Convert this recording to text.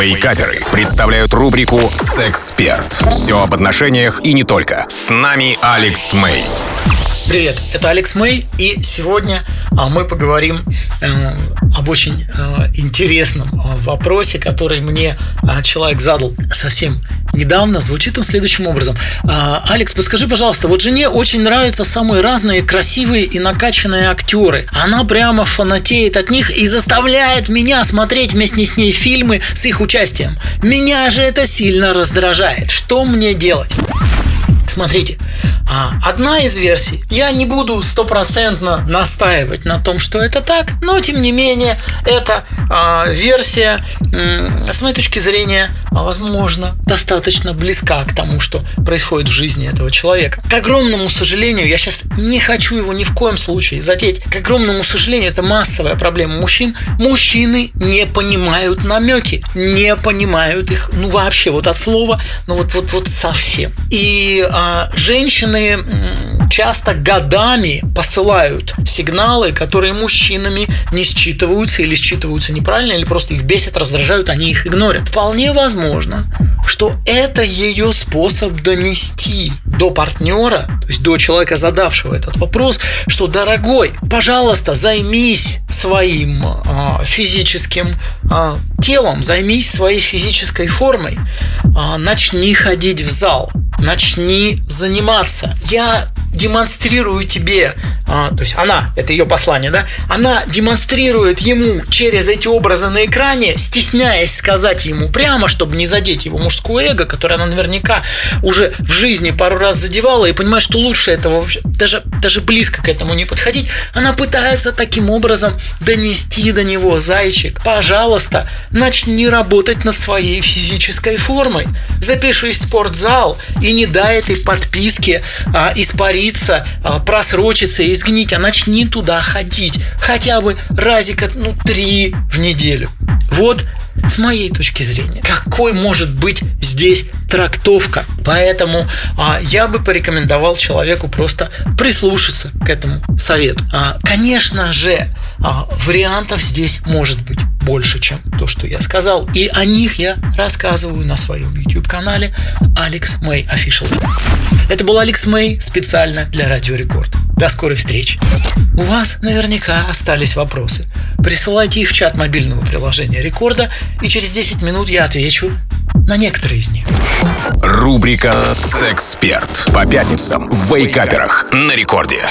Вейкаперы представляют рубрику «Сексперт». Все об отношениях и не только. С нами Алекс Мэй. Привет, это Алекс Мэй, и сегодня а, мы поговорим э, об очень э, интересном э, вопросе, который мне э, человек задал совсем недавно. Звучит он следующим образом. А, Алекс, подскажи, пожалуйста, вот жене очень нравятся самые разные красивые и накачанные актеры. Она прямо фанатеет от них и заставляет меня смотреть вместе с ней фильмы с их участием. Меня же это сильно раздражает. Что мне делать? Смотрите, а, одна из версий, я не буду стопроцентно настаивать на том, что это так, но тем не менее, эта а, версия, с моей точки зрения, возможно, достаточно близка к тому, что происходит в жизни этого человека. К огромному сожалению, я сейчас не хочу его ни в коем случае задеть, к огромному сожалению, это массовая проблема мужчин. Мужчины не понимают намеки, не понимают их, ну вообще, вот от слова, ну вот, вот, вот совсем. И а, женщины часто годами посылают сигналы, которые мужчинами не считываются или считываются неправильно, или просто их бесят, раздражают, они их игнорят. Вполне возможно, что это ее способ донести до партнера, то есть до человека, задавшего этот вопрос, что, дорогой, пожалуйста, займись своим э, физическим э, телом, займись своей физической формой, э, начни ходить в зал, начни заниматься. Я демонстрирую тебе, а, то есть она, это ее послание, да, она демонстрирует ему через эти образы на экране, стесняясь сказать ему прямо, чтобы не задеть его мужское эго, которое она наверняка уже в жизни пару раз задевала и понимает, что лучше этого вообще, даже, даже близко к этому не подходить, она пытается таким образом донести до него, зайчик, пожалуйста, начни работать над своей физической формой, запишись в спортзал и не дай этой подписке а, испарить испариться, а, просрочиться и изгнить, а начни туда ходить. Хотя бы разика, ну, три в неделю. Вот с моей точки зрения, какой может быть здесь трактовка. Поэтому а, я бы порекомендовал человеку просто прислушаться к этому совету. А, конечно же, а, вариантов здесь может быть больше, чем то, что я сказал. И о них я рассказываю на своем YouTube-канале Алекс Мэй Official. Это был Алекс Мэй специально для Радио Рекорд. До скорой встречи. У вас наверняка остались вопросы. Присылайте их в чат мобильного приложения Рекорда, и через 10 минут я отвечу на некоторые из них. Рубрика «Сексперт» по пятницам в Вейкаперах на Рекорде.